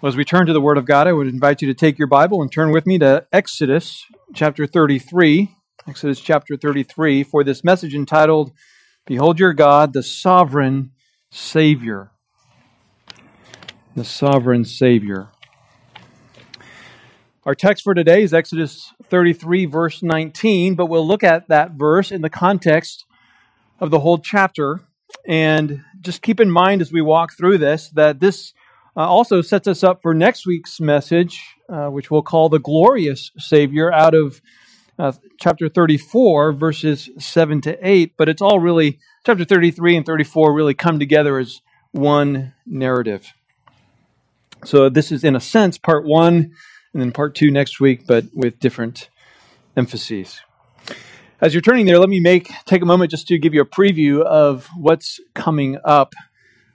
Well, as we turn to the Word of God, I would invite you to take your Bible and turn with me to Exodus chapter 33. Exodus chapter 33 for this message entitled, Behold Your God, the Sovereign Savior. The Sovereign Savior. Our text for today is Exodus 33, verse 19, but we'll look at that verse in the context of the whole chapter. And just keep in mind as we walk through this that this uh, also sets us up for next week's message, uh, which we'll call the glorious Savior out of uh, chapter 34, verses 7 to 8. But it's all really, chapter 33 and 34 really come together as one narrative. So this is, in a sense, part one, and then part two next week, but with different emphases. As you're turning there, let me make take a moment just to give you a preview of what's coming up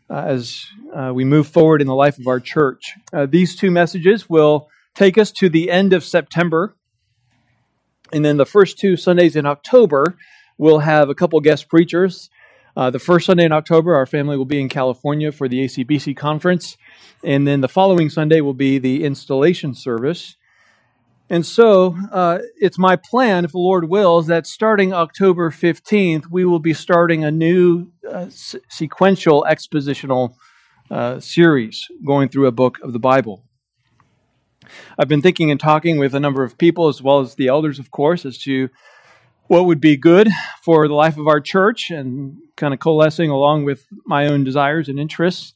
uh, as uh, we move forward in the life of our church. Uh, these two messages will take us to the end of September. And then the first two Sundays in October, we'll have a couple guest preachers. Uh, the first Sunday in October, our family will be in California for the ACBC conference. And then the following Sunday will be the installation service. And so uh, it's my plan, if the Lord wills, that starting October 15th, we will be starting a new uh, s- sequential expositional uh, series going through a book of the Bible. I've been thinking and talking with a number of people, as well as the elders, of course, as to what would be good for the life of our church and kind of coalescing along with my own desires and interests.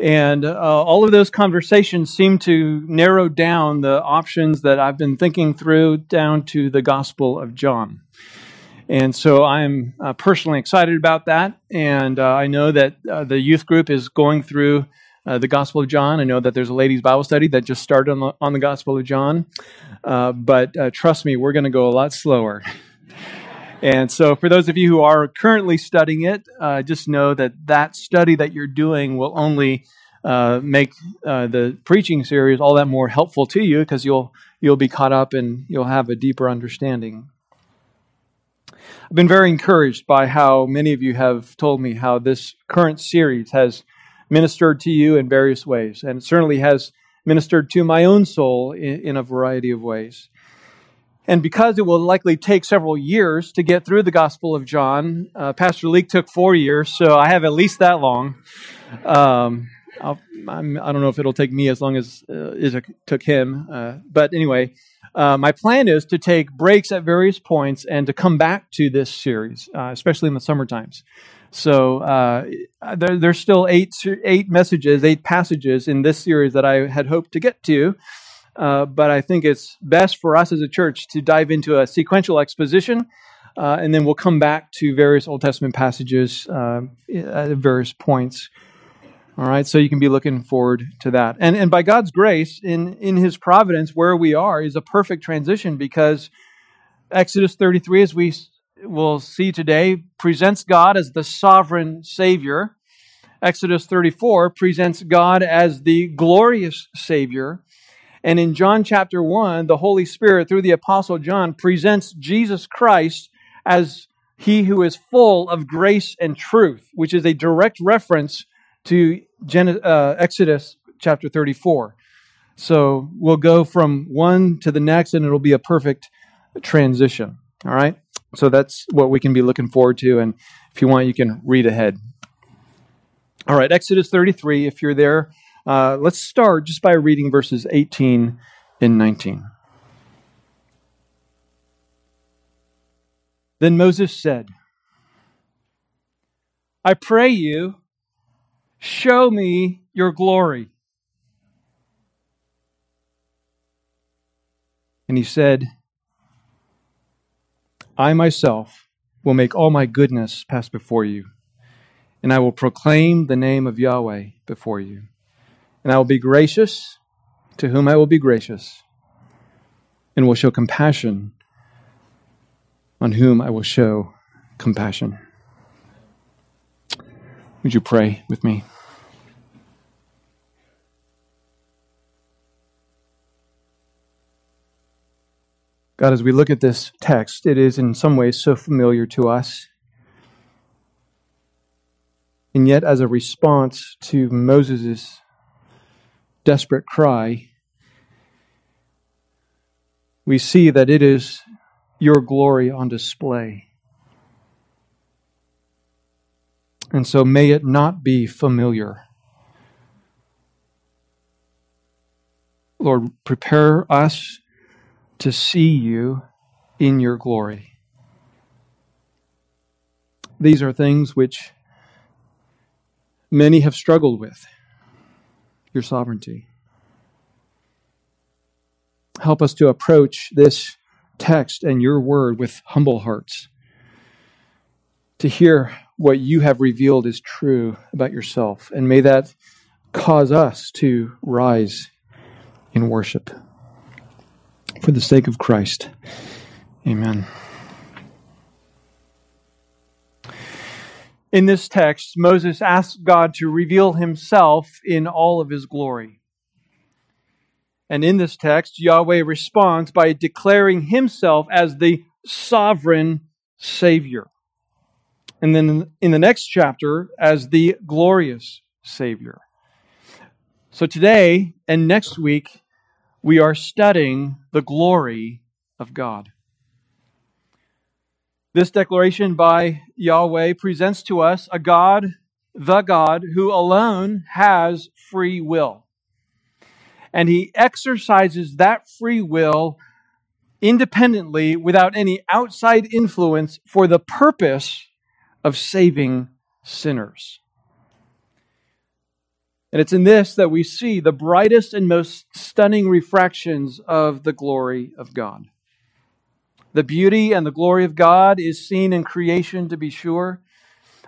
And uh, all of those conversations seem to narrow down the options that I've been thinking through down to the Gospel of John. And so I'm uh, personally excited about that. And uh, I know that uh, the youth group is going through uh, the Gospel of John. I know that there's a ladies' Bible study that just started on the, on the Gospel of John. Uh, but trust me, we're going to go a lot slower. And so, for those of you who are currently studying it, uh, just know that that study that you're doing will only uh, make uh, the preaching series all that more helpful to you because you'll you'll be caught up and you'll have a deeper understanding. I've been very encouraged by how many of you have told me how this current series has ministered to you in various ways, and it certainly has ministered to my own soul in, in a variety of ways. And because it will likely take several years to get through the Gospel of John, uh, Pastor Leek took four years, so I have at least that long. Um, I do not know if it'll take me as long as uh, it took him. Uh, but anyway, uh, my plan is to take breaks at various points and to come back to this series, uh, especially in the summer times. So uh, there, there's still eight, eight messages, eight passages in this series that I had hoped to get to. Uh, but I think it's best for us as a church to dive into a sequential exposition, uh, and then we'll come back to various Old Testament passages uh, at various points. All right, so you can be looking forward to that. And, and by God's grace, in, in His providence, where we are is a perfect transition because Exodus 33, as we will see today, presents God as the sovereign Savior. Exodus 34 presents God as the glorious Savior. And in John chapter 1, the Holy Spirit, through the Apostle John, presents Jesus Christ as he who is full of grace and truth, which is a direct reference to Gen- uh, Exodus chapter 34. So we'll go from one to the next, and it'll be a perfect transition. All right? So that's what we can be looking forward to. And if you want, you can read ahead. All right, Exodus 33, if you're there, uh, let's start just by reading verses 18 and 19. Then Moses said, I pray you, show me your glory. And he said, I myself will make all my goodness pass before you, and I will proclaim the name of Yahweh before you. And I will be gracious to whom I will be gracious, and will show compassion on whom I will show compassion. Would you pray with me? God, as we look at this text, it is in some ways so familiar to us. And yet, as a response to Moses' desperate cry, we see that it is your glory on display. And so may it not be familiar. Lord, prepare us to see you in your glory. These are things which many have struggled with your sovereignty. Help us to approach this text and your word with humble hearts, to hear what you have revealed is true about yourself, and may that cause us to rise in worship. For the sake of Christ. Amen. In this text, Moses asks God to reveal himself in all of his glory. And in this text, Yahweh responds by declaring himself as the sovereign Savior. And then in the next chapter, as the glorious Savior. So today and next week, we are studying the glory of God. This declaration by Yahweh presents to us a God, the God, who alone has free will and he exercises that free will independently without any outside influence for the purpose of saving sinners. And it's in this that we see the brightest and most stunning refractions of the glory of God. The beauty and the glory of God is seen in creation, to be sure,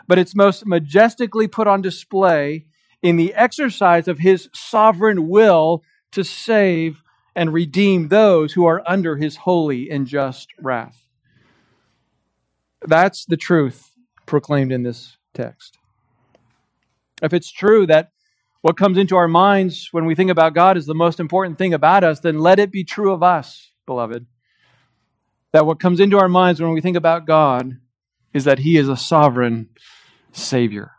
but it's most majestically put on display in the exercise of His sovereign will to save and redeem those who are under his holy and just wrath. That's the truth proclaimed in this text. If it's true that what comes into our minds when we think about God is the most important thing about us, then let it be true of us, beloved. That what comes into our minds when we think about God is that He is a sovereign Savior.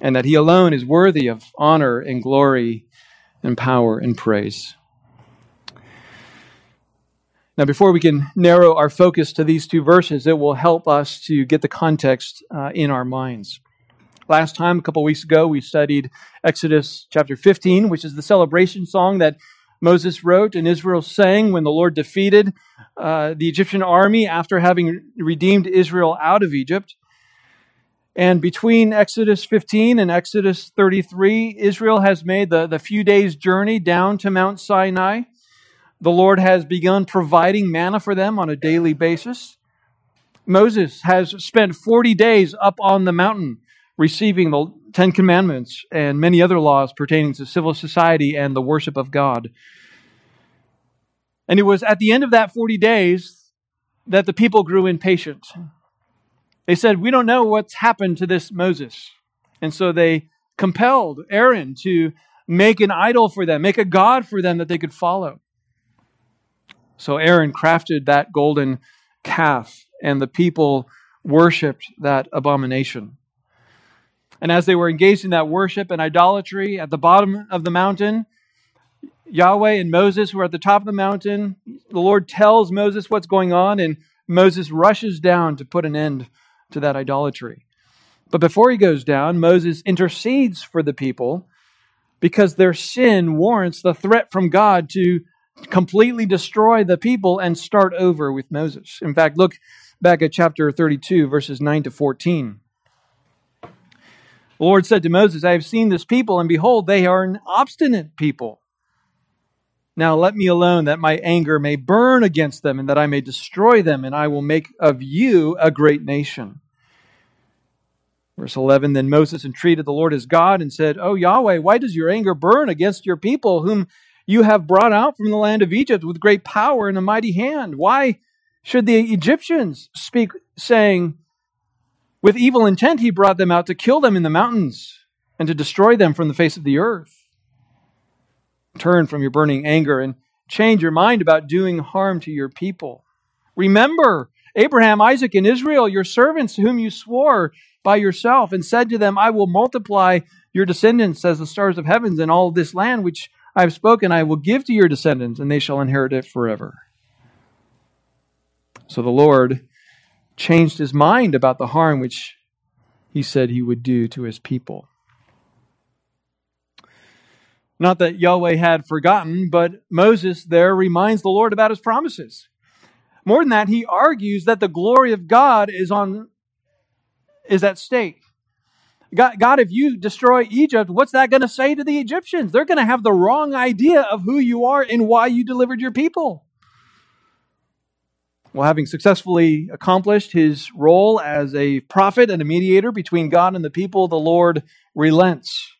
And that He alone is worthy of honor and glory and power and praise. Now, before we can narrow our focus to these two verses, it will help us to get the context uh, in our minds. Last time, a couple weeks ago, we studied Exodus chapter 15, which is the celebration song that Moses wrote and Israel sang when the Lord defeated uh, the Egyptian army after having redeemed Israel out of Egypt. And between Exodus 15 and Exodus 33, Israel has made the, the few days' journey down to Mount Sinai. The Lord has begun providing manna for them on a daily basis. Moses has spent 40 days up on the mountain receiving the Ten Commandments and many other laws pertaining to civil society and the worship of God. And it was at the end of that 40 days that the people grew impatient. They said, We don't know what's happened to this Moses. And so they compelled Aaron to make an idol for them, make a God for them that they could follow. So Aaron crafted that golden calf, and the people worshiped that abomination. And as they were engaged in that worship and idolatry at the bottom of the mountain, Yahweh and Moses were at the top of the mountain. The Lord tells Moses what's going on, and Moses rushes down to put an end to that idolatry. But before he goes down, Moses intercedes for the people because their sin warrants the threat from God to completely destroy the people and start over with Moses. In fact, look back at chapter 32, verses 9 to 14. The Lord said to Moses, I have seen this people, and behold, they are an obstinate people. Now let me alone, that my anger may burn against them, and that I may destroy them, and I will make of you a great nation. Verse 11 Then Moses entreated the Lord his God and said, O Yahweh, why does your anger burn against your people, whom you have brought out from the land of Egypt with great power and a mighty hand? Why should the Egyptians speak, saying, With evil intent he brought them out to kill them in the mountains and to destroy them from the face of the earth? Turn from your burning anger and change your mind about doing harm to your people. Remember Abraham, Isaac, and Israel, your servants, to whom you swore by yourself, and said to them, I will multiply your descendants as the stars of heavens, and all this land which I have spoken I will give to your descendants, and they shall inherit it forever. So the Lord changed his mind about the harm which he said he would do to his people. Not that Yahweh had forgotten, but Moses there reminds the Lord about his promises. More than that, he argues that the glory of God is on is at stake. God, God, if you destroy Egypt, what's that going to say to the Egyptians? They're going to have the wrong idea of who you are and why you delivered your people. Well, having successfully accomplished his role as a prophet and a mediator between God and the people, the Lord relents.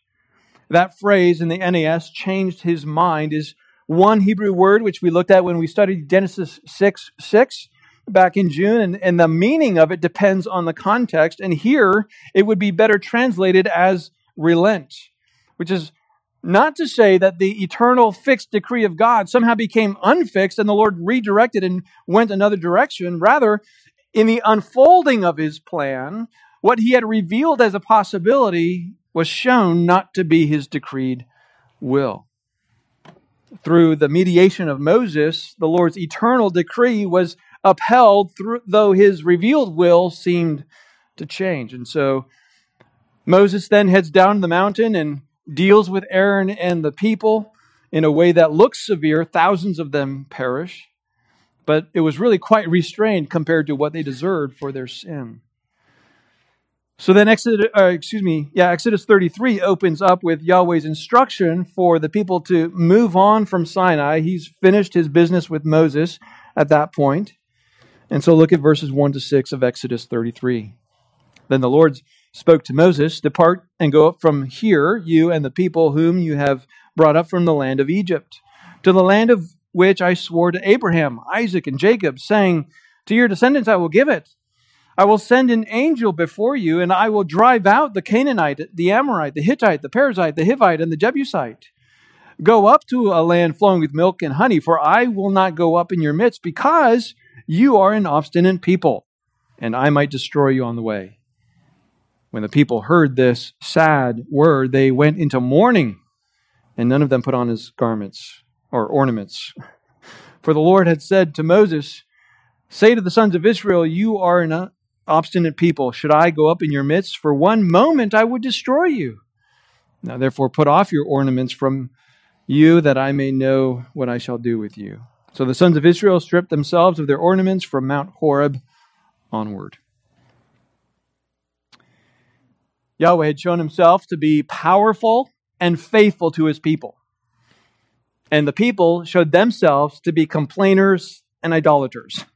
That phrase in the NAS, changed his mind, is one Hebrew word which we looked at when we studied Genesis 6 6 back in June, and, and the meaning of it depends on the context. And here it would be better translated as relent, which is not to say that the eternal fixed decree of God somehow became unfixed and the Lord redirected and went another direction. Rather, in the unfolding of his plan, what he had revealed as a possibility was shown not to be his decreed will. Through the mediation of Moses, the Lord's eternal decree was upheld, through, though his revealed will seemed to change. And so Moses then heads down the mountain and deals with Aaron and the people in a way that looks severe. Thousands of them perish, but it was really quite restrained compared to what they deserved for their sin. So then, Exodus, uh, excuse me, yeah, Exodus 33 opens up with Yahweh's instruction for the people to move on from Sinai. He's finished his business with Moses at that point. And so look at verses 1 to 6 of Exodus 33. Then the Lord spoke to Moses, Depart and go up from here, you and the people whom you have brought up from the land of Egypt, to the land of which I swore to Abraham, Isaac, and Jacob, saying, To your descendants I will give it. I will send an angel before you, and I will drive out the Canaanite, the Amorite, the Hittite, the Perizzite, the Hivite, and the Jebusite. Go up to a land flowing with milk and honey, for I will not go up in your midst, because you are an obstinate people, and I might destroy you on the way. When the people heard this sad word, they went into mourning, and none of them put on his garments or ornaments. For the Lord had said to Moses, Say to the sons of Israel, You are an obstinate people. Should I go up in your midst? For one moment I would destroy you. Now therefore put off your ornaments from you, that I may know what I shall do with you. So the sons of Israel stripped themselves of their ornaments from Mount Horeb onward. Yahweh had shown himself to be powerful and faithful to his people. And the people showed themselves to be complainers and idolaters.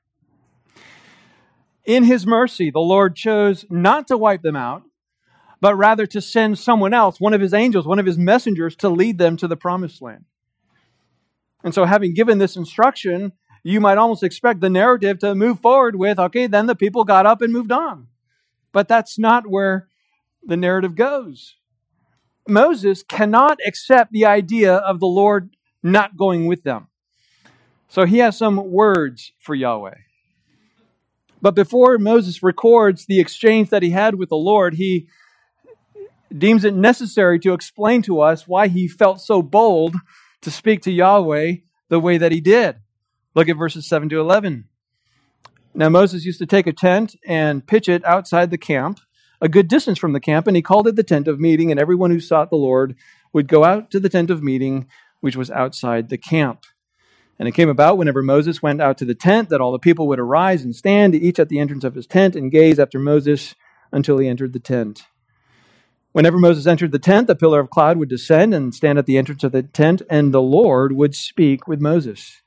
In his mercy, the Lord chose not to wipe them out, but rather to send someone else, one of his angels, one of his messengers, to lead them to the promised land. And so, having given this instruction, you might almost expect the narrative to move forward with, okay, then the people got up and moved on. But that's not where the narrative goes. Moses cannot accept the idea of the Lord not going with them. So he has some words for Yahweh. But before Moses records the exchange that he had with the Lord, he deems it necessary to explain to us why he felt so bold to speak to Yahweh the way that he did. Look at verses 7 to 11. Now, Moses used to take a tent and pitch it outside the camp a good distance from the camp, and he called it the tent of meeting, and everyone who sought the Lord would go out to the tent of meeting, which was outside the camp. And it came about whenever Moses went out to the tent that all the people would arise and stand, each at the entrance of his tent, and gaze after Moses until he entered the tent. Whenever Moses entered the tent, the pillar of cloud would descend and stand at the entrance of the tent, and the Lord would speak with Moses.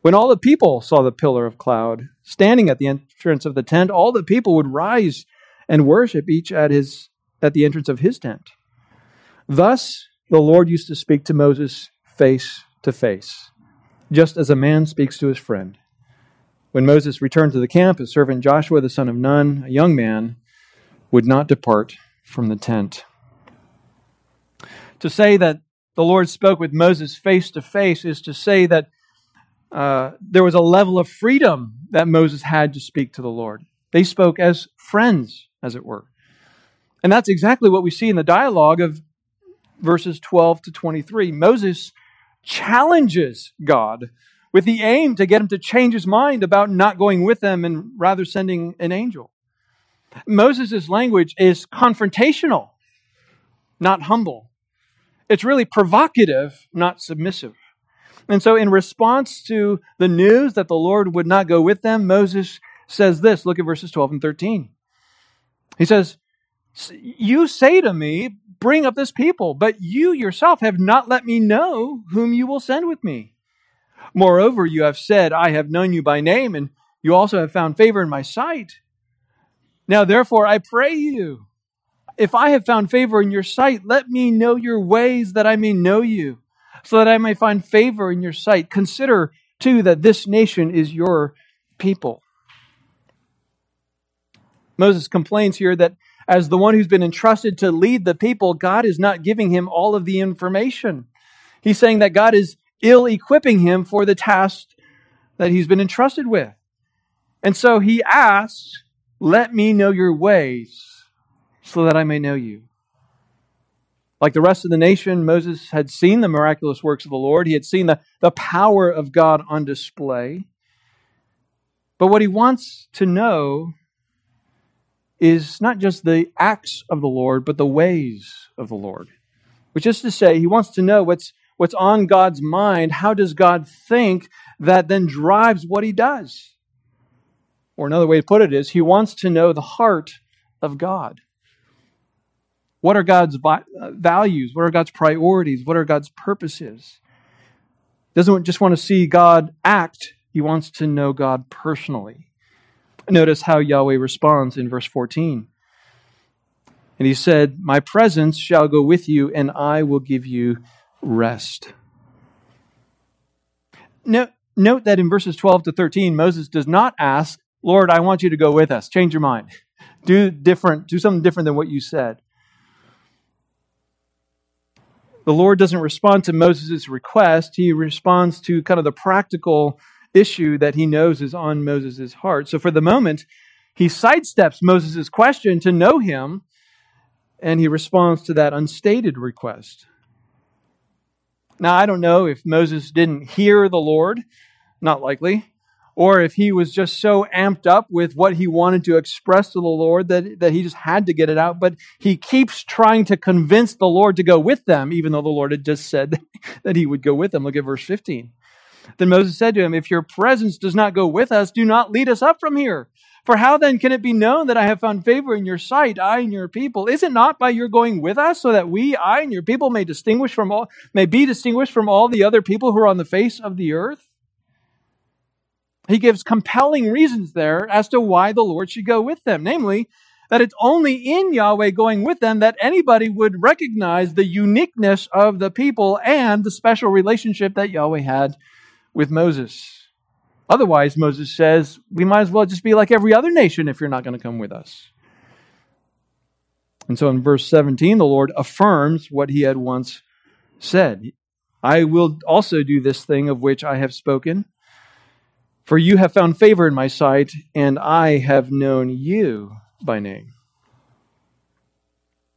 When all the people saw the pillar of cloud standing at the entrance of the tent, all the people would rise and worship each at his at the entrance of his tent. Thus the Lord used to speak to Moses face to face, just as a man speaks to his friend. When Moses returned to the camp, his servant Joshua the son of Nun, a young man, would not depart from the tent. To say that the Lord spoke with Moses face to face is to say that uh, there was a level of freedom that Moses had to speak to the Lord. They spoke as friends as it were. And that's exactly what we see in the dialogue of verses 12 to 23. Moses challenges God with the aim to get him to change his mind about not going with them and rather sending an angel. Moses' language is confrontational, not humble. It's really provocative, not submissive. And so, in response to the news that the Lord would not go with them, Moses says this look at verses 12 and 13. He says, You say to me, Bring up this people, but you yourself have not let me know whom you will send with me. Moreover, you have said, I have known you by name, and you also have found favor in my sight. Now, therefore, I pray you, if I have found favor in your sight, let me know your ways that I may know you, so that I may find favor in your sight. Consider, too, that this nation is your people. Moses complains here that as the one who's been entrusted to lead the people, God is not giving him all of the information. He's saying that God is ill equipping him for the task that he's been entrusted with. And so he asks, Let me know your ways so that I may know you. Like the rest of the nation, Moses had seen the miraculous works of the Lord. He had seen the, the power of God on display. But what he wants to know is not just the acts of the Lord, but the ways of the Lord. Which is to say, he wants to know what's, what's on God's mind. How does God think that then drives what he does? Or another way to put it is, he wants to know the heart of God. What are God's uh, values? What are God's priorities? What are God's purposes? Doesn't just want to see God act, he wants to know God personally. Notice how Yahweh responds in verse 14. And he said, My presence shall go with you, and I will give you rest. Note, note that in verses 12 to 13, Moses does not ask, Lord, I want you to go with us. Change your mind. Do different, do something different than what you said. The Lord doesn't respond to Moses' request. He responds to kind of the practical issue that he knows is on Moses' heart. So for the moment, he sidesteps Moses' question to know him, and he responds to that unstated request. Now, I don't know if Moses didn't hear the Lord, not likely, or if he was just so amped up with what he wanted to express to the Lord that, that he just had to get it out. But he keeps trying to convince the Lord to go with them, even though the Lord had just said that he would go with them. Look at verse 15. Then Moses said to him, If your presence does not go with us, do not lead us up from here. For how then can it be known that I have found favor in your sight, I and your people? Is it not by your going with us, so that we, I and your people, may distinguish from all, may be distinguished from all the other people who are on the face of the earth? He gives compelling reasons there as to why the Lord should go with them, namely, that it's only in Yahweh going with them that anybody would recognize the uniqueness of the people and the special relationship that Yahweh had with Moses. Otherwise, Moses says, we might as well just be like every other nation if you're not going to come with us. And so in verse 17, the Lord affirms what he had once said I will also do this thing of which I have spoken. For you have found favor in my sight, and I have known you by name.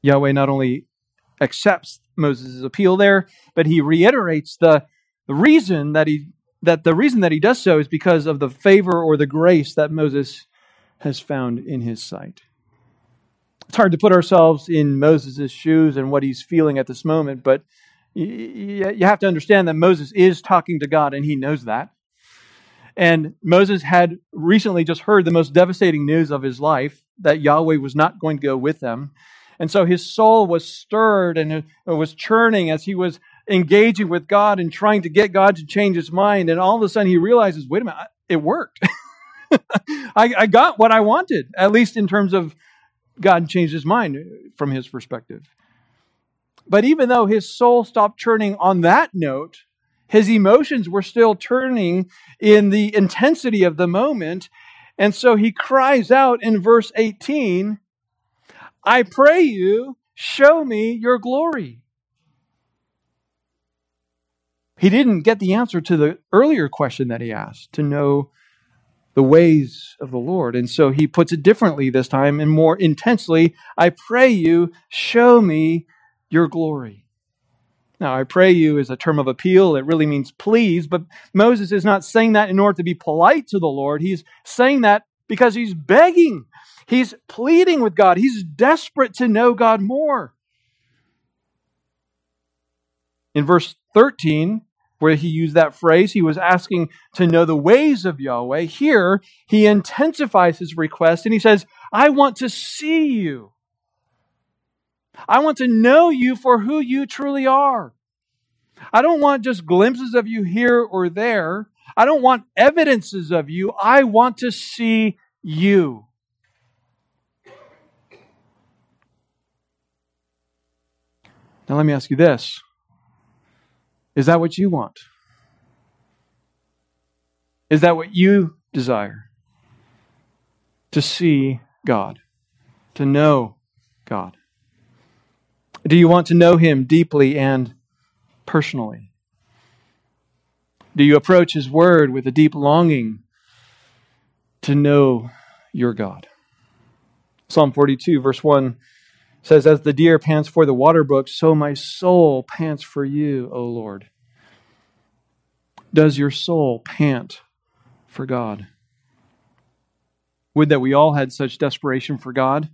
Yahweh not only accepts Moses' appeal there, but he reiterates the, the reason that he that the reason that he does so is because of the favor or the grace that Moses has found in his sight. It's hard to put ourselves in Moses' shoes and what he's feeling at this moment, but you have to understand that Moses is talking to God and he knows that. And Moses had recently just heard the most devastating news of his life that Yahweh was not going to go with them. And so his soul was stirred and it was churning as he was engaging with God and trying to get God to change his mind. And all of a sudden he realizes, wait a minute, it worked. I, I got what I wanted, at least in terms of God changed his mind uh, from his perspective. But even though his soul stopped churning on that note, his emotions were still turning in the intensity of the moment. And so he cries out in verse 18, I pray you, show me your glory. He didn't get the answer to the earlier question that he asked to know the ways of the Lord. And so he puts it differently this time and more intensely. I pray you, show me your glory. Now, I pray you is a term of appeal. It really means please, but Moses is not saying that in order to be polite to the Lord. He's saying that because he's begging. He's pleading with God. He's desperate to know God more. In verse 13, where he used that phrase, he was asking to know the ways of Yahweh. Here, he intensifies his request and he says, I want to see you. I want to know you for who you truly are. I don't want just glimpses of you here or there. I don't want evidences of you. I want to see you. Now, let me ask you this Is that what you want? Is that what you desire? To see God, to know God. Do you want to know Him deeply and personally? Do you approach His Word with a deep longing to know your God? Psalm 42, verse 1 says, As the deer pants for the water brook, so my soul pants for you, O Lord. Does your soul pant for God? Would that we all had such desperation for God.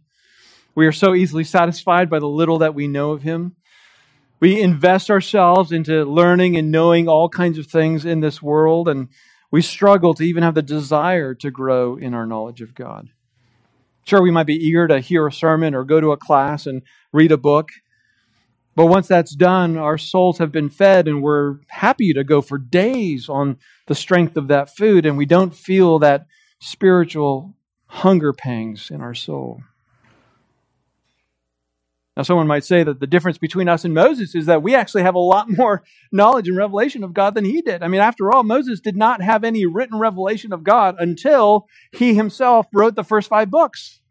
We are so easily satisfied by the little that we know of Him. We invest ourselves into learning and knowing all kinds of things in this world, and we struggle to even have the desire to grow in our knowledge of God. Sure, we might be eager to hear a sermon or go to a class and read a book. But once that's done, our souls have been fed and we're happy to go for days on the strength of that food, and we don't feel that spiritual hunger pangs in our soul. Now, someone might say that the difference between us and Moses is that we actually have a lot more knowledge and revelation of God than he did. I mean, after all, Moses did not have any written revelation of God until he himself wrote the first five books.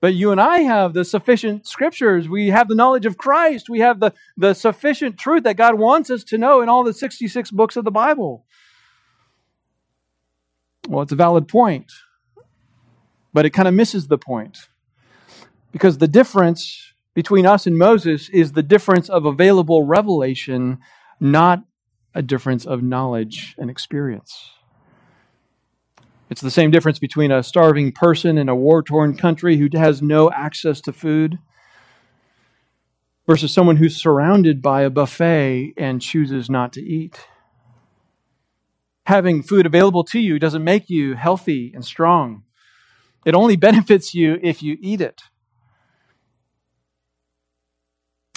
But you and I have the sufficient scriptures. We have the knowledge of Christ. We have the, the sufficient truth that God wants us to know in all the 66 books of the Bible. Well, it's a valid point, but it kind of misses the point. Because the difference between us and Moses is the difference of available revelation, not a difference of knowledge and experience. It's the same difference between a starving person in a war torn country who has no access to food versus someone who's surrounded by a buffet and chooses not to eat. Having food available to you doesn't make you healthy and strong. It only benefits you if you eat it.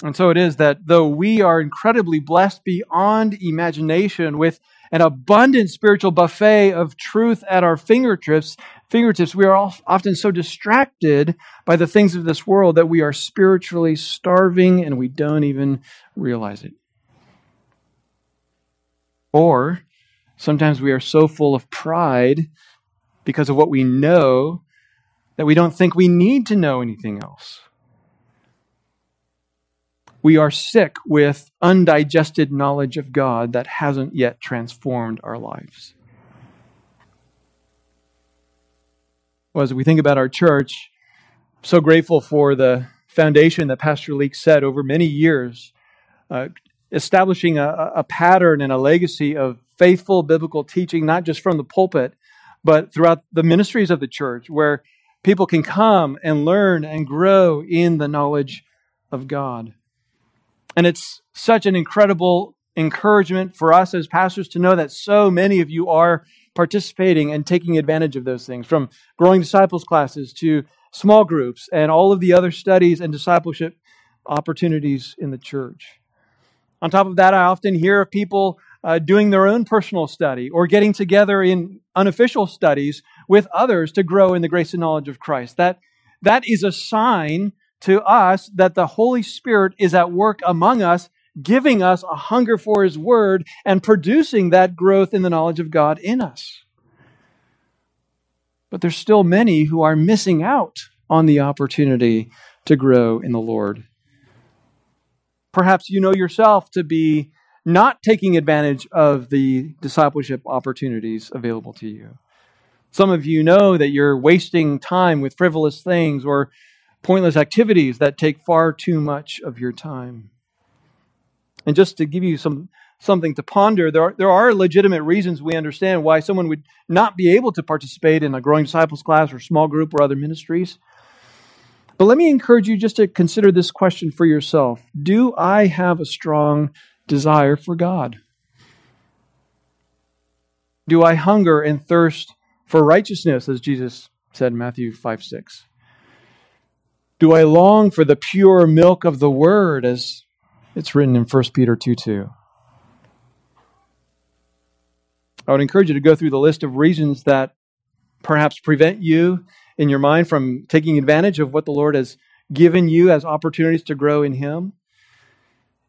And so it is that though we are incredibly blessed beyond imagination with an abundant spiritual buffet of truth at our fingertips, fingertips, we are often so distracted by the things of this world that we are spiritually starving and we don't even realize it. Or sometimes we are so full of pride because of what we know that we don't think we need to know anything else we are sick with undigested knowledge of God that hasn't yet transformed our lives. Well, as we think about our church, I'm so grateful for the foundation that Pastor Leek set over many years, uh, establishing a, a pattern and a legacy of faithful biblical teaching, not just from the pulpit, but throughout the ministries of the church, where people can come and learn and grow in the knowledge of God. And it's such an incredible encouragement for us as pastors to know that so many of you are participating and taking advantage of those things from growing disciples classes to small groups and all of the other studies and discipleship opportunities in the church. On top of that, I often hear of people uh, doing their own personal study or getting together in unofficial studies with others to grow in the grace and knowledge of Christ. That, that is a sign to us that the Holy Spirit is at work among us, giving us a hunger for His Word and producing that growth in the knowledge of God in us. But there's still many who are missing out on the opportunity to grow in the Lord. Perhaps you know yourself to be not taking advantage of the discipleship opportunities available to you. Some of you know that you're wasting time with frivolous things or pointless activities that take far too much of your time. And just to give you some something to ponder, there are, there are legitimate reasons we understand why someone would not be able to participate in a growing disciples class or small group or other ministries. But let me encourage you just to consider this question for yourself Do I have a strong desire for God? Do I hunger and thirst for righteousness, as Jesus said in Matthew 5 6? Do I long for the pure milk of the word, as it's written in 1 Peter 2 2? I would encourage you to go through the list of reasons that perhaps prevent you in your mind from taking advantage of what the Lord has given you as opportunities to grow in Him.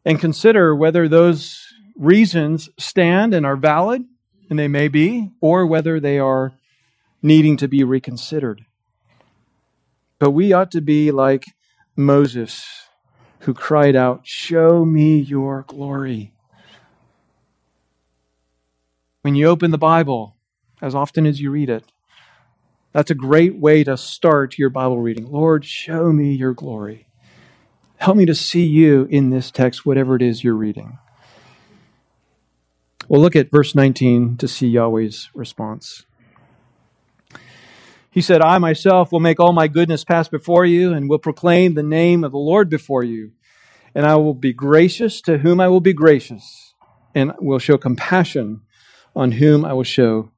And consider whether those reasons stand and are valid, and they may be, or whether they are needing to be reconsidered. But we ought to be like Moses, who cried out, Show me your glory. When you open the Bible, as often as you read it, that's a great way to start your Bible reading. Lord, show me your glory. Help me to see you in this text, whatever it is you're reading. We'll look at verse 19 to see Yahweh's response. He said, I myself will make all my goodness pass before you and will proclaim the name of the Lord before you. And I will be gracious to whom I will be gracious, and will show compassion on whom I will show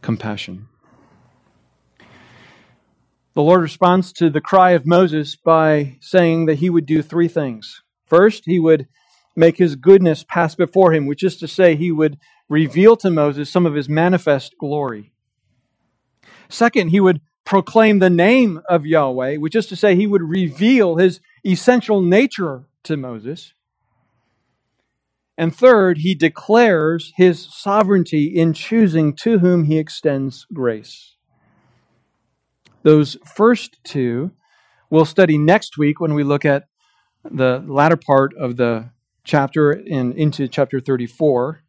compassion. The Lord responds to the cry of Moses by saying that he would do three things. First, he would make his goodness pass before him, which is to say, he would reveal to Moses some of his manifest glory. Second, he would proclaim the name of Yahweh, which is to say, he would reveal his essential nature to Moses. And third, he declares his sovereignty in choosing to whom he extends grace. Those first two we'll study next week when we look at the latter part of the chapter and into chapter 34.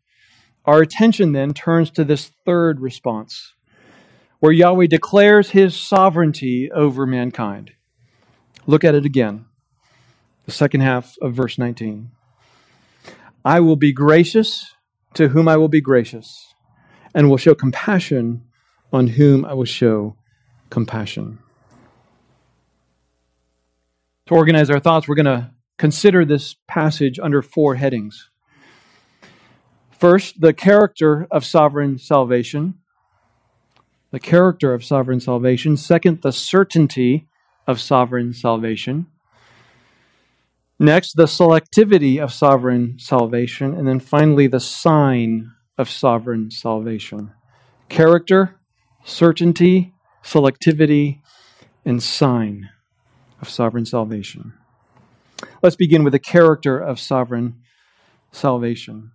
Our attention then turns to this third response, where Yahweh declares his sovereignty over mankind. Look at it again, the second half of verse 19. I will be gracious to whom I will be gracious, and will show compassion on whom I will show compassion. To organize our thoughts, we're going to consider this passage under four headings. First, the character of sovereign salvation. The character of sovereign salvation. Second, the certainty of sovereign salvation. Next, the selectivity of sovereign salvation. And then finally, the sign of sovereign salvation. Character, certainty, selectivity, and sign of sovereign salvation. Let's begin with the character of sovereign salvation.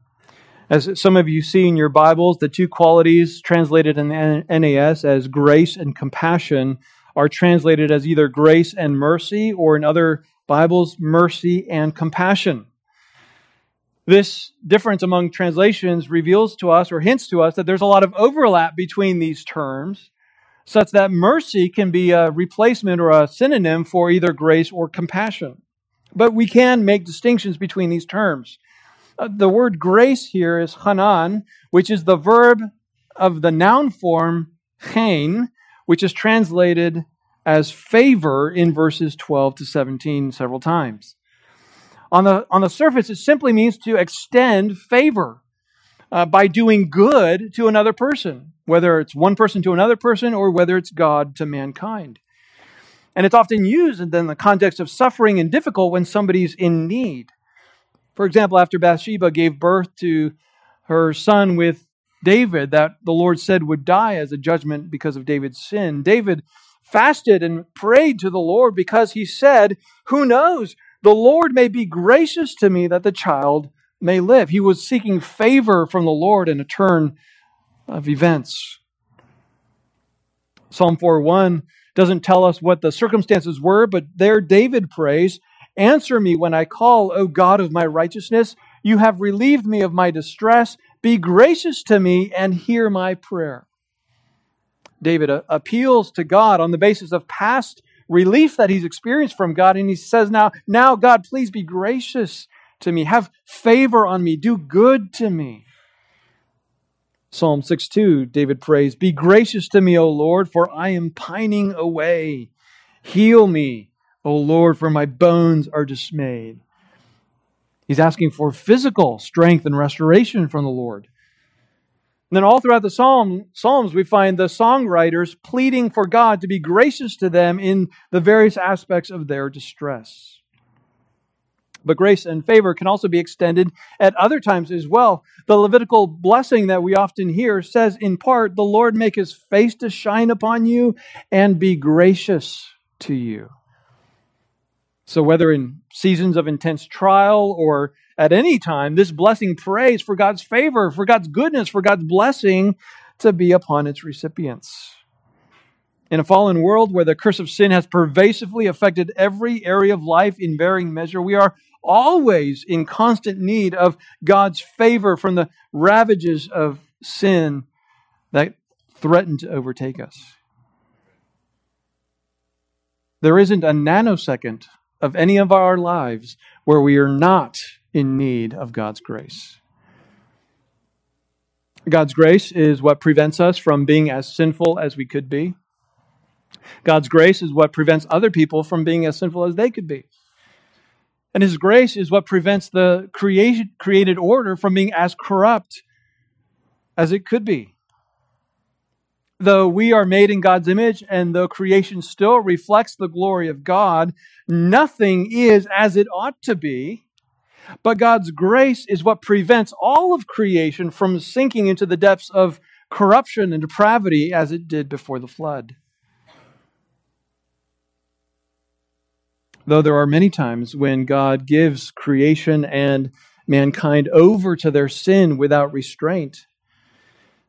As some of you see in your Bibles, the two qualities translated in the NAS as grace and compassion are translated as either grace and mercy, or in other Bibles, mercy and compassion. This difference among translations reveals to us or hints to us that there's a lot of overlap between these terms, such that mercy can be a replacement or a synonym for either grace or compassion. But we can make distinctions between these terms. Uh, the word grace here is hanan, which is the verb of the noun form chen, which is translated as favor in verses 12 to 17 several times. On the, on the surface, it simply means to extend favor uh, by doing good to another person whether it's one person to another person or whether it's God to mankind. And it's often used in the context of suffering and difficult when somebody's in need. For example, after Bathsheba gave birth to her son with David, that the Lord said would die as a judgment because of David's sin, David fasted and prayed to the Lord because he said, Who knows? The Lord may be gracious to me that the child may live. He was seeking favor from the Lord in a turn of events. Psalm 4:1 doesn't tell us what the circumstances were, but there David prays, Answer me when I call, O God of my righteousness. You have relieved me of my distress. Be gracious to me and hear my prayer. David uh, appeals to God on the basis of past relief that he's experienced from God. And he says, Now, now, God, please be gracious to me. Have favor on me. Do good to me. Psalm 6 2, David prays, Be gracious to me, O Lord, for I am pining away. Heal me, O Lord, for my bones are dismayed. He's asking for physical strength and restoration from the Lord. And then all throughout the Psalm, Psalms, we find the songwriters pleading for God to be gracious to them in the various aspects of their distress. But grace and favor can also be extended at other times as well. The Levitical blessing that we often hear says, in part, the Lord make his face to shine upon you and be gracious to you. So, whether in seasons of intense trial or at any time, this blessing prays for God's favor, for God's goodness, for God's blessing to be upon its recipients. In a fallen world where the curse of sin has pervasively affected every area of life in varying measure, we are always in constant need of God's favor from the ravages of sin that threaten to overtake us. There isn't a nanosecond of any of our lives where we are not in need of God's grace. God's grace is what prevents us from being as sinful as we could be. God's grace is what prevents other people from being as sinful as they could be. And His grace is what prevents the created, order from being as corrupt as it could be. Though we are made in God's image and though creation still reflects the glory of God, nothing is as it ought to be. But God's grace is what prevents all of creation from sinking into the depths of corruption and depravity as it did before the flood. Though there are many times when God gives creation and mankind over to their sin without restraint,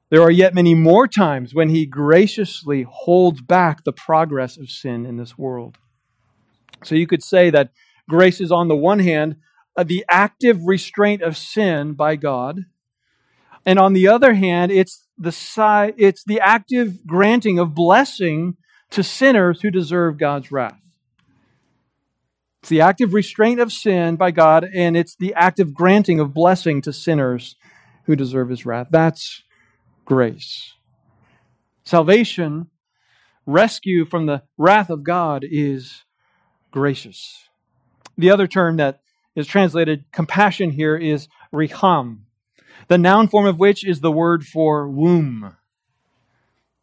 there are yet many more times when he graciously holds back the progress of sin in this world. So you could say that grace is, on the one hand, uh, the active restraint of sin by God. And on the other hand, it's the, si- it's the active granting of blessing to sinners who deserve God's wrath. It's the active restraint of sin by God, and it's the active granting of blessing to sinners who deserve his wrath. That's grace. Salvation, rescue from the wrath of God, is gracious. The other term that is translated compassion here is riham, the noun form of which is the word for womb.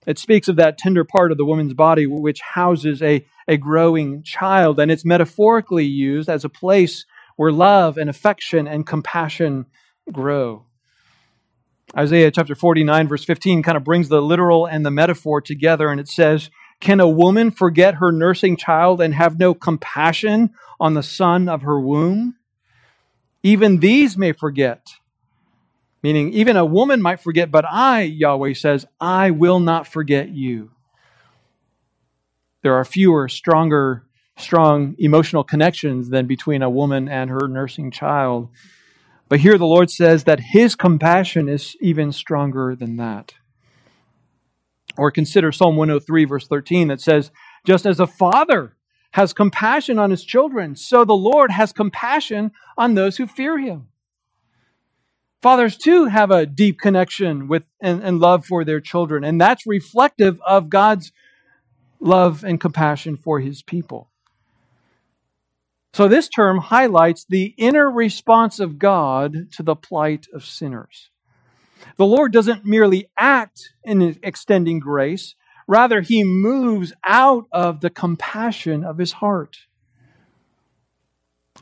It speaks of that tender part of the woman's body which houses a, a growing child, and it's metaphorically used as a place where love and affection and compassion grow. Isaiah chapter 49, verse 15, kind of brings the literal and the metaphor together, and it says, Can a woman forget her nursing child and have no compassion on the son of her womb? Even these may forget. Meaning, even a woman might forget, but I, Yahweh says, I will not forget you. There are fewer, stronger, strong emotional connections than between a woman and her nursing child. But here the Lord says that his compassion is even stronger than that. Or consider Psalm 103, verse 13, that says, Just as a father has compassion on his children, so the Lord has compassion on those who fear him. Fathers, too, have a deep connection with and, and love for their children, and that's reflective of God's love and compassion for his people. So, this term highlights the inner response of God to the plight of sinners. The Lord doesn't merely act in extending grace, rather, he moves out of the compassion of his heart.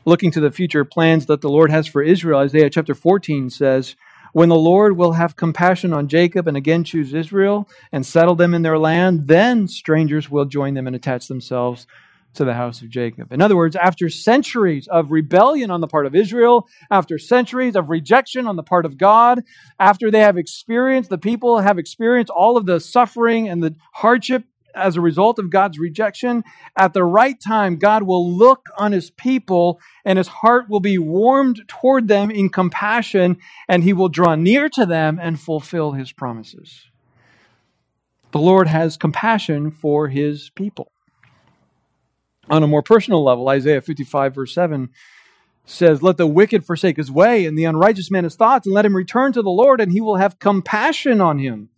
Looking to the future plans that the Lord has for Israel, Isaiah chapter 14 says, When the Lord will have compassion on Jacob and again choose Israel and settle them in their land, then strangers will join them and attach themselves to the house of Jacob. In other words, after centuries of rebellion on the part of Israel, after centuries of rejection on the part of God, after they have experienced, the people have experienced all of the suffering and the hardship as a result of God's rejection, at the right time, God will look on his people and his heart will be warmed toward them in compassion and he will draw near to them and fulfill his promises. the Lord has compassion for his people. On a more personal level, Isaiah 55, verse 7 says, Let the wicked forsake his way, and the unrighteous man his thoughts, and let him return to the Lord, and he will have compassion on him,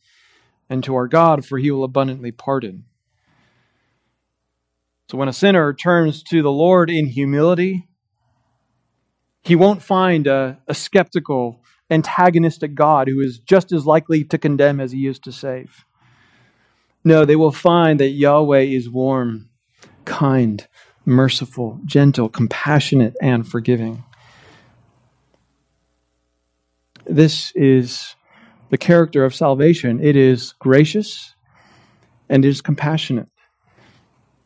and to our God, for he will abundantly pardon. So when a sinner turns to the Lord in humility, he won't find a, a skeptical, antagonistic God who is just as likely to condemn as he is to save. No, they will find that Yahweh is warm, kind, merciful, gentle, compassionate, and forgiving. This is the character of salvation. It is gracious and it is compassionate.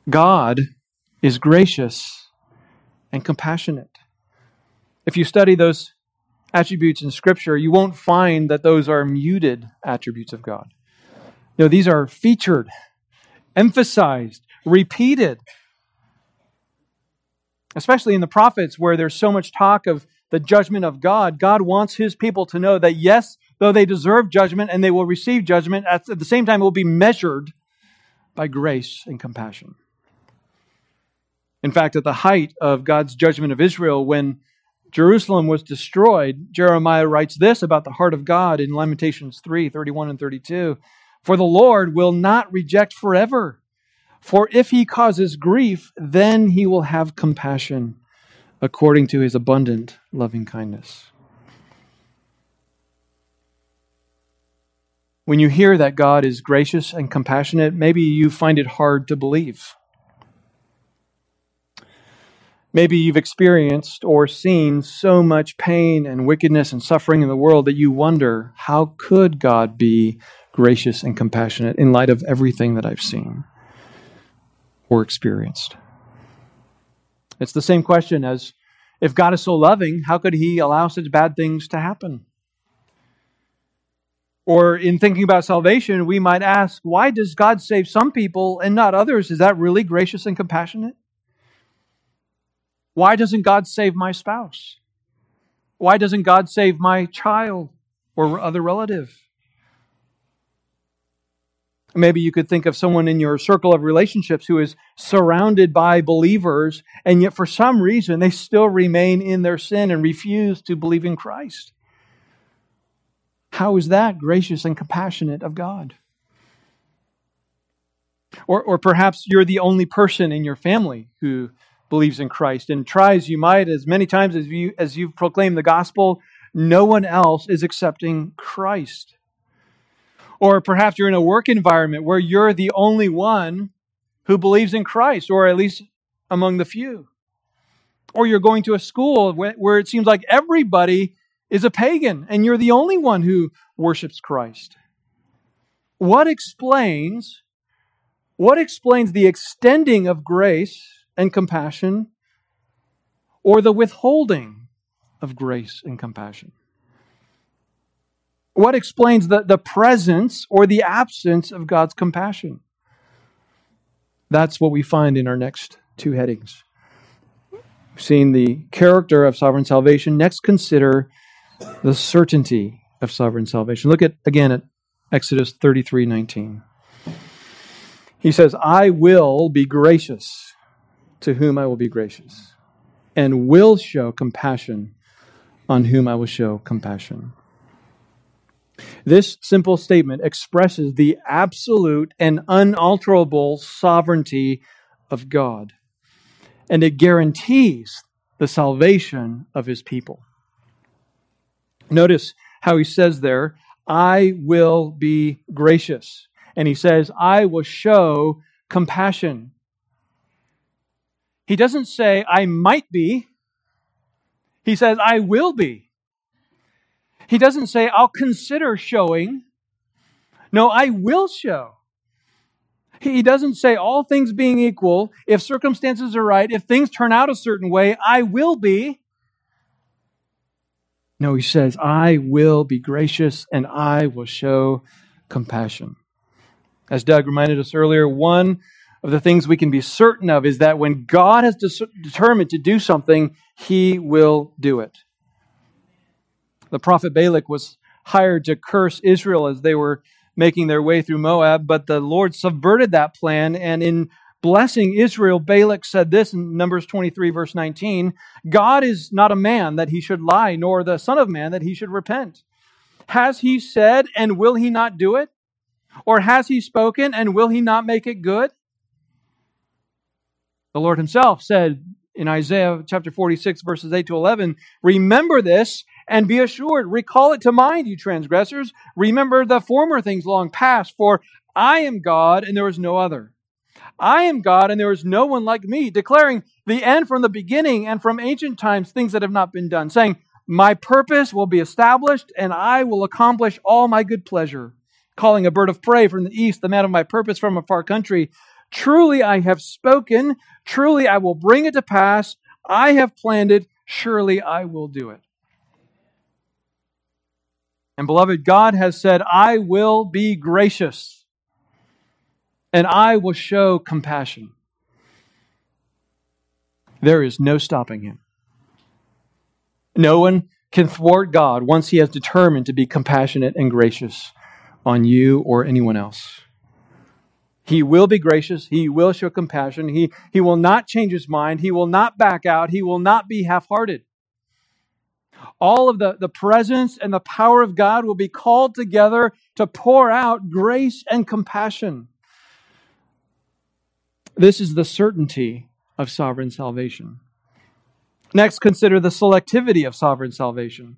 God is gracious and compassionate. If you study those attributes in Scripture, you won't find that those are muted attributes of God. No, these are featured, emphasized, repeated. Especially in the prophets, where there's so much talk of the judgment of God, God wants his people to know that yes, though they deserve judgment and they will receive judgment, at the same time it will be measured by grace and compassion. In fact, at the height of God's judgment of Israel, when Jerusalem was destroyed, Jeremiah writes this about the heart of God in Lamentations 3 31 and 32. For the Lord will not reject forever. For if he causes grief, then he will have compassion according to his abundant loving kindness. When you hear that God is gracious and compassionate, maybe you find it hard to believe. Maybe you've experienced or seen so much pain and wickedness and suffering in the world that you wonder, how could God be gracious and compassionate in light of everything that I've seen or experienced? It's the same question as if God is so loving, how could he allow such bad things to happen? Or in thinking about salvation, we might ask, why does God save some people and not others? Is that really gracious and compassionate? Why doesn't God save my spouse? Why doesn't God save my child or other relative? Maybe you could think of someone in your circle of relationships who is surrounded by believers, and yet for some reason they still remain in their sin and refuse to believe in Christ. How is that gracious and compassionate of God? Or, or perhaps you're the only person in your family who believes in Christ. And tries you might, as many times as you as you've proclaimed the gospel, no one else is accepting Christ. Or perhaps you're in a work environment where you're the only one who believes in Christ, or at least among the few. Or you're going to a school where it seems like everybody is a pagan and you're the only one who worships Christ. What explains what explains the extending of grace and compassion or the withholding of grace and compassion? What explains the, the presence or the absence of God's compassion? That's what we find in our next two headings. We've seen the character of sovereign salvation. Next, consider the certainty of sovereign salvation. Look at again at Exodus 33 19. He says, I will be gracious to whom I will be gracious, and will show compassion on whom I will show compassion. This simple statement expresses the absolute and unalterable sovereignty of God, and it guarantees the salvation of his people. Notice how he says there, I will be gracious. And he says, I will show compassion. He doesn't say, I might be. He says, I will be. He doesn't say, I'll consider showing. No, I will show. He doesn't say, all things being equal, if circumstances are right, if things turn out a certain way, I will be. No, he says, I will be gracious and I will show compassion. As Doug reminded us earlier, one of the things we can be certain of is that when God has determined to do something, he will do it. The prophet Balak was hired to curse Israel as they were making their way through Moab, but the Lord subverted that plan. And in blessing Israel, Balak said this in Numbers 23, verse 19 God is not a man that he should lie, nor the Son of Man that he should repent. Has he said, and will he not do it? Or has he spoken, and will he not make it good? The Lord himself said in Isaiah chapter 46, verses 8 to 11, Remember this and be assured. Recall it to mind, you transgressors. Remember the former things long past, for I am God and there is no other. I am God and there is no one like me, declaring the end from the beginning and from ancient times things that have not been done, saying, My purpose will be established and I will accomplish all my good pleasure. Calling a bird of prey from the east, the man of my purpose from a far country. Truly I have spoken, truly I will bring it to pass. I have planned it, surely I will do it. And beloved, God has said, I will be gracious and I will show compassion. There is no stopping him. No one can thwart God once he has determined to be compassionate and gracious on you or anyone else. He will be gracious. He will show compassion. He, he will not change his mind. He will not back out. He will not be half hearted. All of the, the presence and the power of God will be called together to pour out grace and compassion. This is the certainty of sovereign salvation. Next, consider the selectivity of sovereign salvation.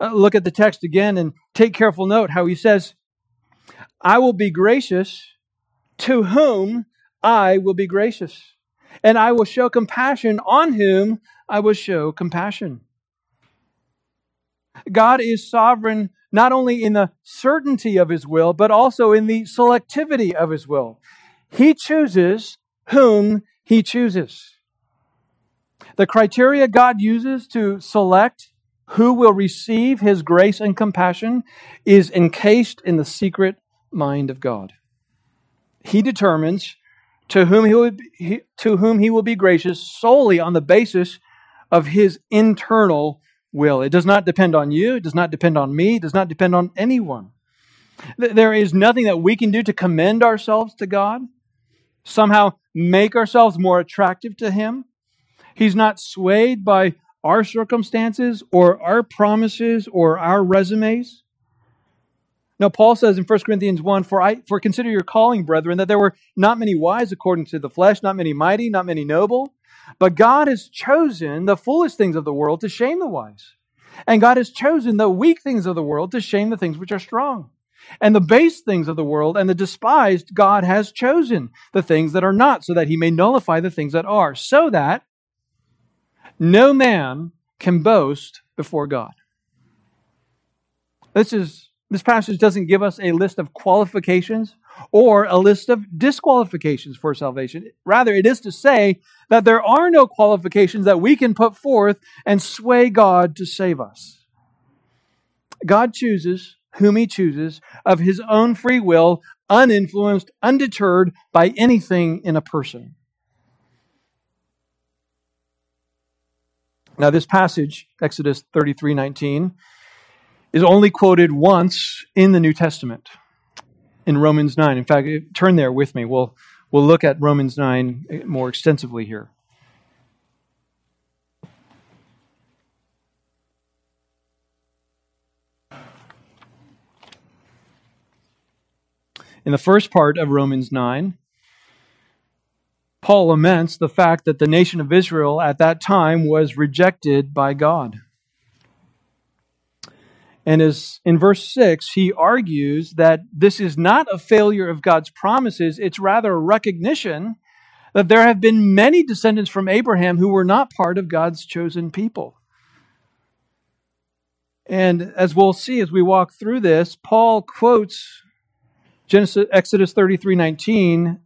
Uh, look at the text again and take careful note how he says, I will be gracious to whom I will be gracious, and I will show compassion on whom I will show compassion. God is sovereign not only in the certainty of his will, but also in the selectivity of his will. He chooses whom he chooses. The criteria God uses to select who will receive his grace and compassion is encased in the secret mind of God. He determines to whom he, will be, to whom he will be gracious solely on the basis of his internal will. It does not depend on you, it does not depend on me, it does not depend on anyone. There is nothing that we can do to commend ourselves to God, somehow make ourselves more attractive to Him. He's not swayed by our circumstances or our promises or our resumes. Now, Paul says in 1 Corinthians 1 for, I, for consider your calling, brethren, that there were not many wise according to the flesh, not many mighty, not many noble, but God has chosen the foolish things of the world to shame the wise. And God has chosen the weak things of the world to shame the things which are strong. And the base things of the world and the despised, God has chosen the things that are not, so that he may nullify the things that are, so that no man can boast before God. This is this passage doesn't give us a list of qualifications or a list of disqualifications for salvation. Rather, it is to say that there are no qualifications that we can put forth and sway God to save us. God chooses whom he chooses of his own free will, uninfluenced, undeterred by anything in a person. Now, this passage, Exodus 33 19, is only quoted once in the New Testament in Romans 9. In fact, turn there with me. We'll, we'll look at Romans 9 more extensively here. In the first part of Romans 9, Paul laments the fact that the nation of Israel at that time was rejected by God. And as in verse 6, he argues that this is not a failure of God's promises, it's rather a recognition that there have been many descendants from Abraham who were not part of God's chosen people. And as we'll see as we walk through this, Paul quotes Genesis Exodus 33:19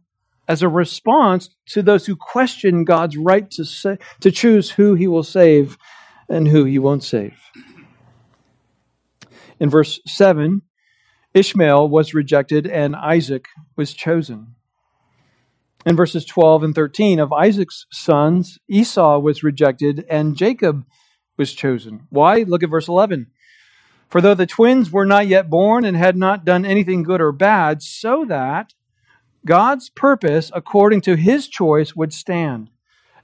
as a response to those who question God's right to say, to choose who he will save and who he won't save. In verse 7, Ishmael was rejected and Isaac was chosen. In verses 12 and 13, of Isaac's sons, Esau was rejected and Jacob was chosen. Why? Look at verse 11. For though the twins were not yet born and had not done anything good or bad, so that God's purpose according to his choice would stand,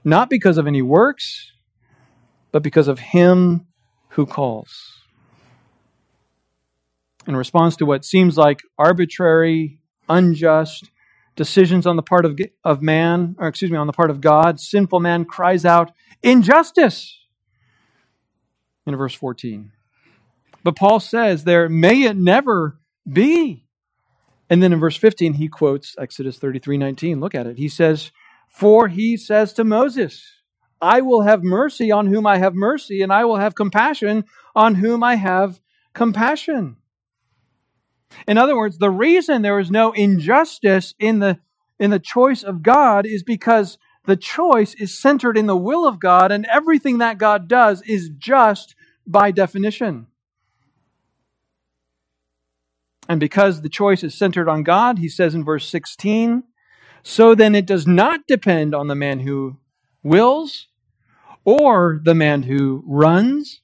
not because of any works, but because of him who calls. In response to what seems like arbitrary, unjust decisions on the part of, of man, or excuse me, on the part of God, sinful man cries out, Injustice! In verse 14. But Paul says there, may it never be. And then in verse 15, he quotes Exodus 33 19. Look at it. He says, For he says to Moses, I will have mercy on whom I have mercy, and I will have compassion on whom I have compassion. In other words, the reason there is no injustice in the, in the choice of God is because the choice is centered in the will of God, and everything that God does is just by definition. And because the choice is centered on God, he says in verse 16, so then it does not depend on the man who wills or the man who runs,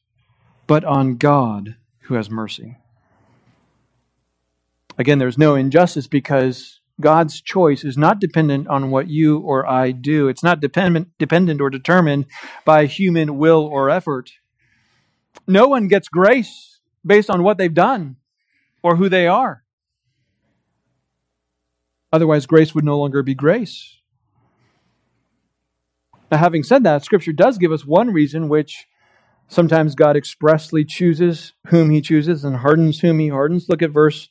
but on God who has mercy. Again, there's no injustice because God's choice is not dependent on what you or I do. It's not dependent, dependent or determined by human will or effort. No one gets grace based on what they've done or who they are. Otherwise, grace would no longer be grace. Now, having said that, Scripture does give us one reason which sometimes God expressly chooses whom he chooses and hardens whom he hardens. Look at verse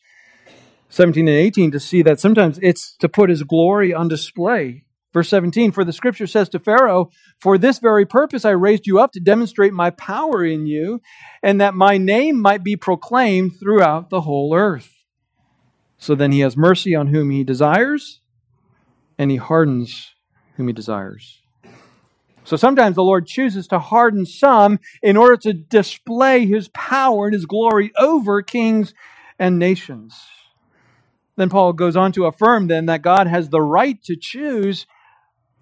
17 and 18 to see that sometimes it's to put his glory on display. Verse 17, for the scripture says to Pharaoh, For this very purpose I raised you up to demonstrate my power in you, and that my name might be proclaimed throughout the whole earth. So then he has mercy on whom he desires, and he hardens whom he desires. So sometimes the Lord chooses to harden some in order to display his power and his glory over kings and nations. Then Paul goes on to affirm then that God has the right to choose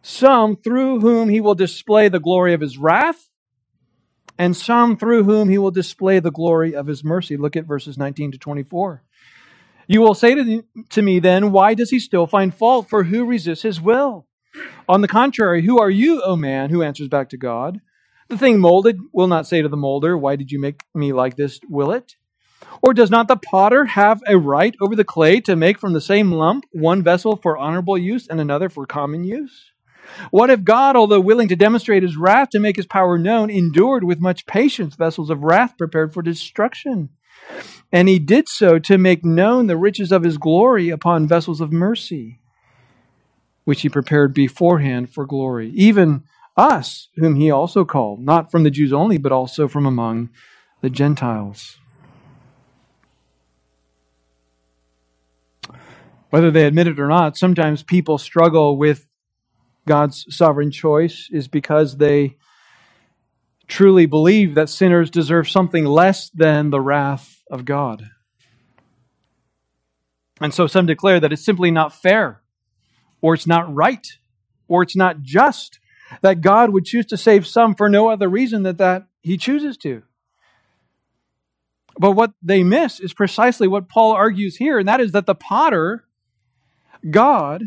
some through whom he will display the glory of his wrath, and some through whom he will display the glory of his mercy. Look at verses 19 to 24. You will say to, to me then, Why does he still find fault? For who resists his will? On the contrary, who are you, O man, who answers back to God? The thing molded will not say to the molder, Why did you make me like this, will it? Or does not the potter have a right over the clay to make from the same lump one vessel for honorable use and another for common use? What if God, although willing to demonstrate his wrath to make his power known, endured with much patience vessels of wrath prepared for destruction? And he did so to make known the riches of his glory upon vessels of mercy, which he prepared beforehand for glory. Even us, whom he also called, not from the Jews only, but also from among the Gentiles. Whether they admit it or not, sometimes people struggle with God's sovereign choice is because they truly believe that sinners deserve something less than the wrath of God. And so some declare that it's simply not fair, or it's not right, or it's not just that God would choose to save some for no other reason than that he chooses to. But what they miss is precisely what Paul argues here, and that is that the potter, God,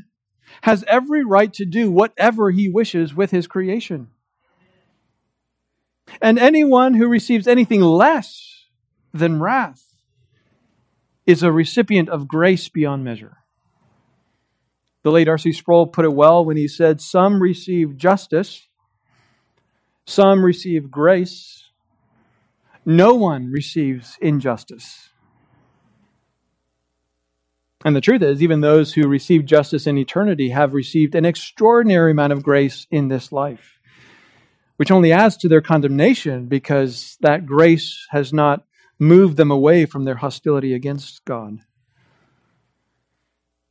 has every right to do whatever he wishes with his creation. And anyone who receives anything less than wrath is a recipient of grace beyond measure. The late R.C. Sproul put it well when he said, Some receive justice, some receive grace, no one receives injustice. And the truth is, even those who receive justice in eternity have received an extraordinary amount of grace in this life, which only adds to their condemnation because that grace has not moved them away from their hostility against God.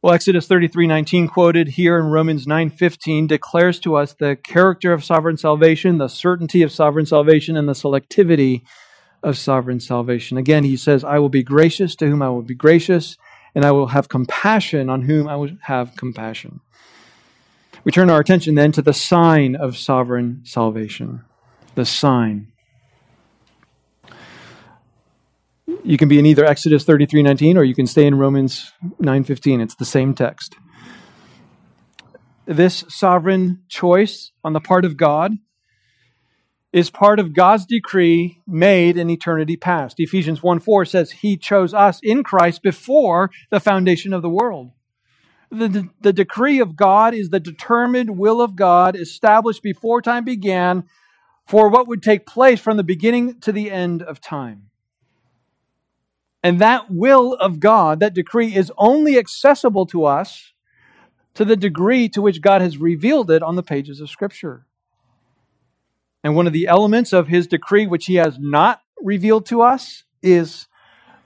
Well, Exodus 33:19 quoted here in Romans 9:15 declares to us the character of sovereign salvation, the certainty of sovereign salvation and the selectivity of sovereign salvation. Again, he says, "I will be gracious to whom I will be gracious, and I will have compassion on whom I will have compassion. We turn our attention then to the sign of sovereign salvation. The sign. You can be in either Exodus 33:19 or you can stay in Romans 9:15. It's the same text. This sovereign choice on the part of God is part of God's decree made in eternity past. Ephesians 1 4 says, He chose us in Christ before the foundation of the world. The, the, the, decree of God is the determined will of God established before time began for what would take place from the beginning to the end of time. And that will of God, that decree, is only accessible to us to the degree to which God has revealed it on the pages of Scripture. And one of the elements of his decree, which he has not revealed to us, is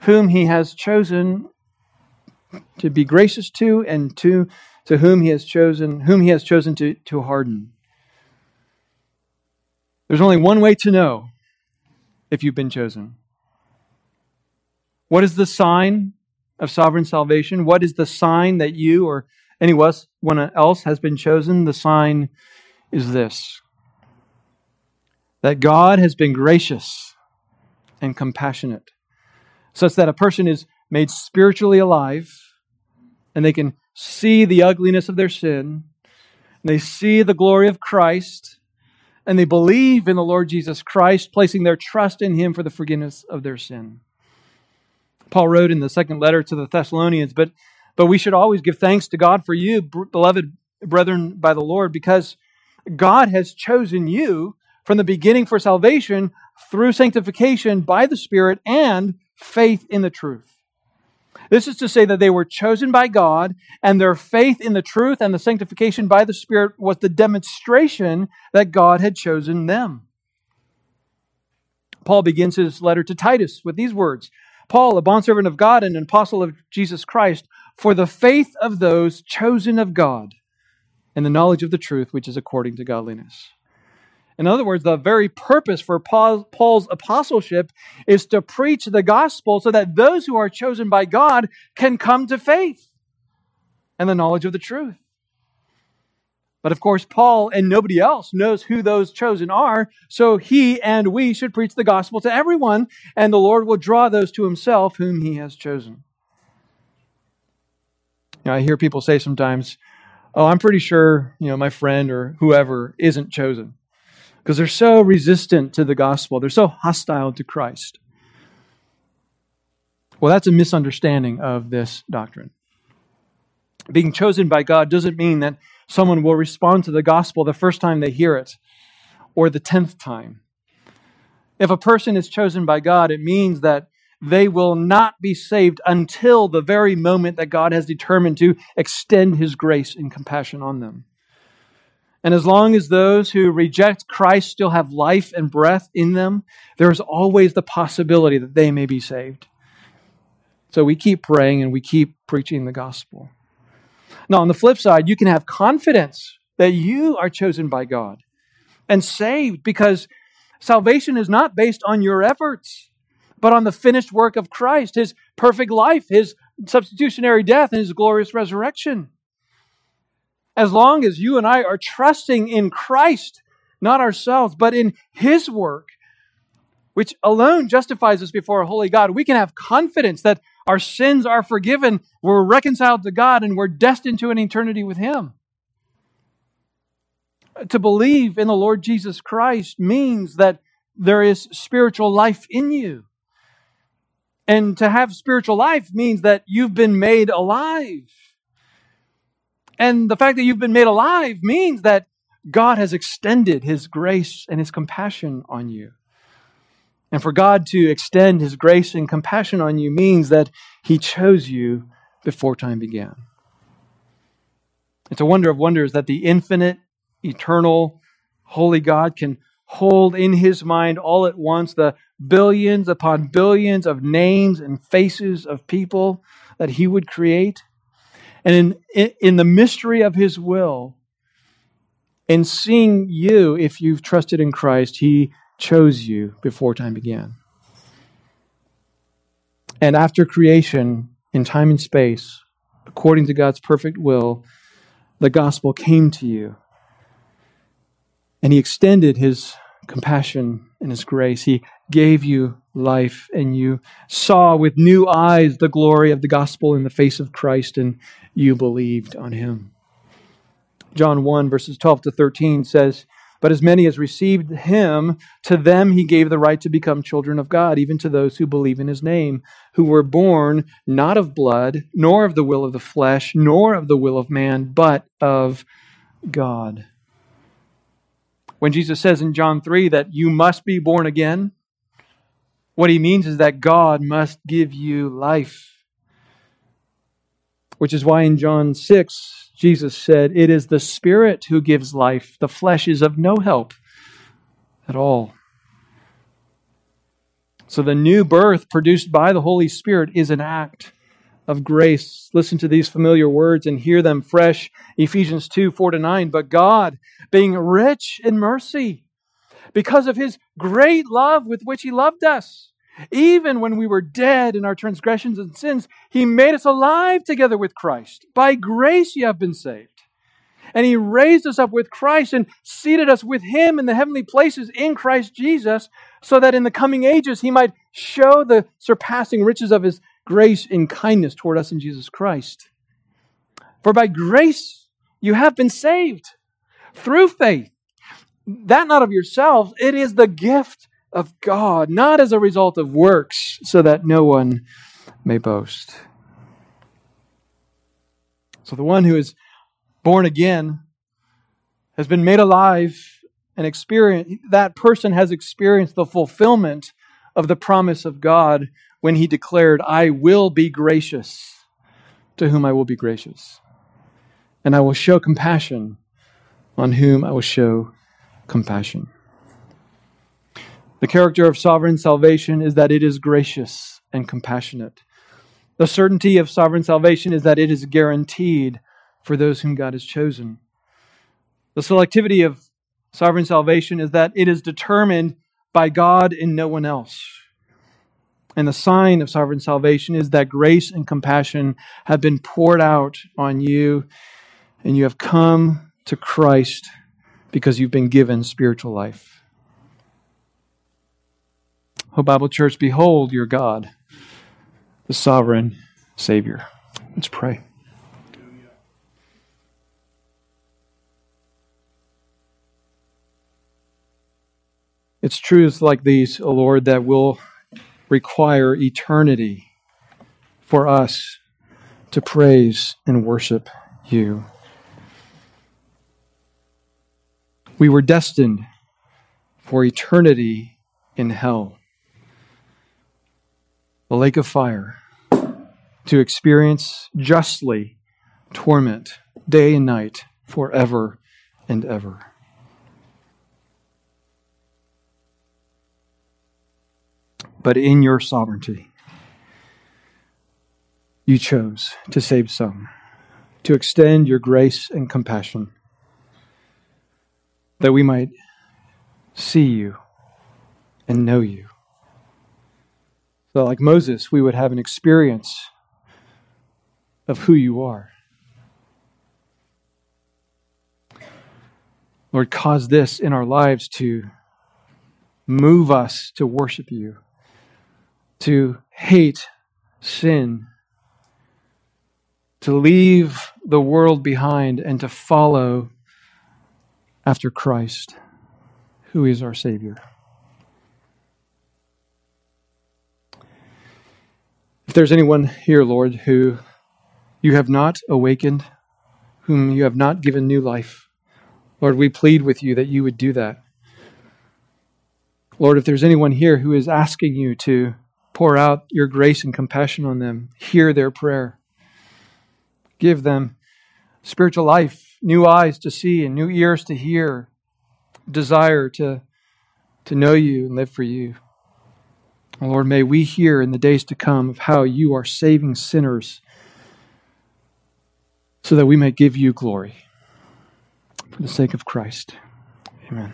whom he has chosen to be gracious to and to, to whom he has chosen, whom he has chosen to, to harden. There's only one way to know if you've been chosen. What is the sign of sovereign salvation? What is the sign that you or anyone else has been chosen? The sign is this that God has been gracious and compassionate, such that a person is made spiritually alive and they can see the ugliness of their sin, they see the glory of Christ, and they believe in the Lord Jesus Christ, placing their trust in Him for the forgiveness of their sin. Paul wrote in the second letter to the Thessalonians, but, but we should always give thanks to God for you, beloved brethren by the Lord, because God has chosen you from the beginning for salvation through sanctification by the Spirit and faith in the truth. This is to say that they were chosen by God, and their faith in the truth and the sanctification by the Spirit was the demonstration that God had chosen them. Paul begins his letter to Titus with these words Paul, a bondservant of God and an apostle of Jesus Christ, for the faith of those chosen of God and the knowledge of the truth which is according to godliness. In other words, the very purpose for Paul's apostleship is to preach the gospel so that those who are chosen by God can come to faith and the knowledge of the truth. But of course, Paul and nobody else knows who those chosen are, so he and we should preach the gospel to everyone, and the Lord will draw those to himself whom he has chosen. Now, I hear people say sometimes, Oh, I'm pretty sure, you know, my friend or whoever isn't chosen because they're so resistant to the gospel, they're so hostile to Christ. Well, that's a misunderstanding of this doctrine. Being chosen by God doesn't mean that someone will respond to the gospel the first time they hear it or the tenth time. If a person is chosen by God, it means that they will not be saved until the very moment that God has determined to extend his grace and compassion on them. And as long as those who reject Christ still have life and breath in them, there is always the possibility that they may be saved. So we keep praying and we keep preaching the gospel. Now, on the flip side, you can have confidence that you are chosen by God and saved because salvation is not based on your efforts, but on the finished work of Christ, his perfect life, his substitutionary death, and his glorious resurrection as long as you and I are trusting in Christ, not ourselves, but in His work, which alone justifies us before a holy God, we can have confidence that our sins are forgiven, we're reconciled to God, and we're destined to an eternity with Him. To believe in the Lord Jesus Christ means that there is spiritual life in you. And to have spiritual life means that you've been made alive. And the fact that you've been made alive means that God has extended his grace and his compassion on you. And for God to extend his grace and compassion on you means that he chose you before time began. It's a wonder of wonders that the infinite, eternal, holy God can hold in his mind all at once the billions upon billions of names and faces of people that he would create and in, in the mystery of his will, in seeing you, if you've trusted in Christ, he chose you before time began. And after creation, in time and space, according to God's perfect will, the gospel came to you. And he extended his compassion and his grace. He gave you life, and you saw with new eyes the glory of the gospel in the face of Christ, and you believed on him. John 1, verses 12 to 13 says, But as many as received him, to them he gave the right to become children of God, even to those who believe in his name, who were born not of blood, nor of the will of the flesh, nor of the will of man, but of God. When Jesus says in John 3 that you must be born again, what he means is that God must give you life. Which is why in John 6, Jesus said, It is the Spirit who gives life. The flesh is of no help at all. So the new birth produced by the Holy Spirit is an act of grace. Listen to these familiar words and hear them fresh. Ephesians 2 4 to 9. But God, being rich in mercy, because of his great love with which he loved us, even when we were dead in our transgressions and sins, he made us alive together with Christ. By grace you have been saved. And he raised us up with Christ and seated us with him in the heavenly places in Christ Jesus, so that in the coming ages he might show the surpassing riches of his grace and kindness toward us in Jesus Christ. For by grace you have been saved through faith. That not of yourselves, it is the gift of God, not as a result of works, so that no one may boast. So the one who is born again has been made alive and experience that person has experienced the fulfillment of the promise of God when he declared, I will be gracious to whom I will be gracious, and I will show compassion on whom I will show compassion. The character of sovereign salvation is that it is gracious and compassionate. The certainty of sovereign salvation is that it is guaranteed for those whom God has chosen. The selectivity of sovereign salvation is that it is determined by God and no one else. And the sign of sovereign salvation is that grace and compassion have been poured out on you, and you have come to Christ because you've been given spiritual life. O Bible Church, behold your God, the sovereign Savior. Let's pray. It's truths like these, O Lord, that will require eternity for us to praise and worship you. We were destined for eternity in hell, the lake of fire, to experience justly torment day and night forever and ever. but in your sovereignty, you chose to save some, to extend your grace and compassion, that we might see you and know you. So, like Moses, we would have an experience of who you are. Lord, cause this in our lives to move us to worship you to hate sin, to leave the world behind, and to follow after Christ, who is our Savior. If there's anyone here, Lord, who you have not awakened, whom you have not given new life, Lord, we plead with you that you would do that. Lord, if there's anyone here who is asking you to Pour out your grace and compassion on them. Hear their prayer. Give them spiritual life, new eyes to see and new ears to hear, desire to, to know you and live for you. Oh, Lord, may we hear in the days to come of how you are saving sinners so that we may give you glory for the sake of Christ. Amen.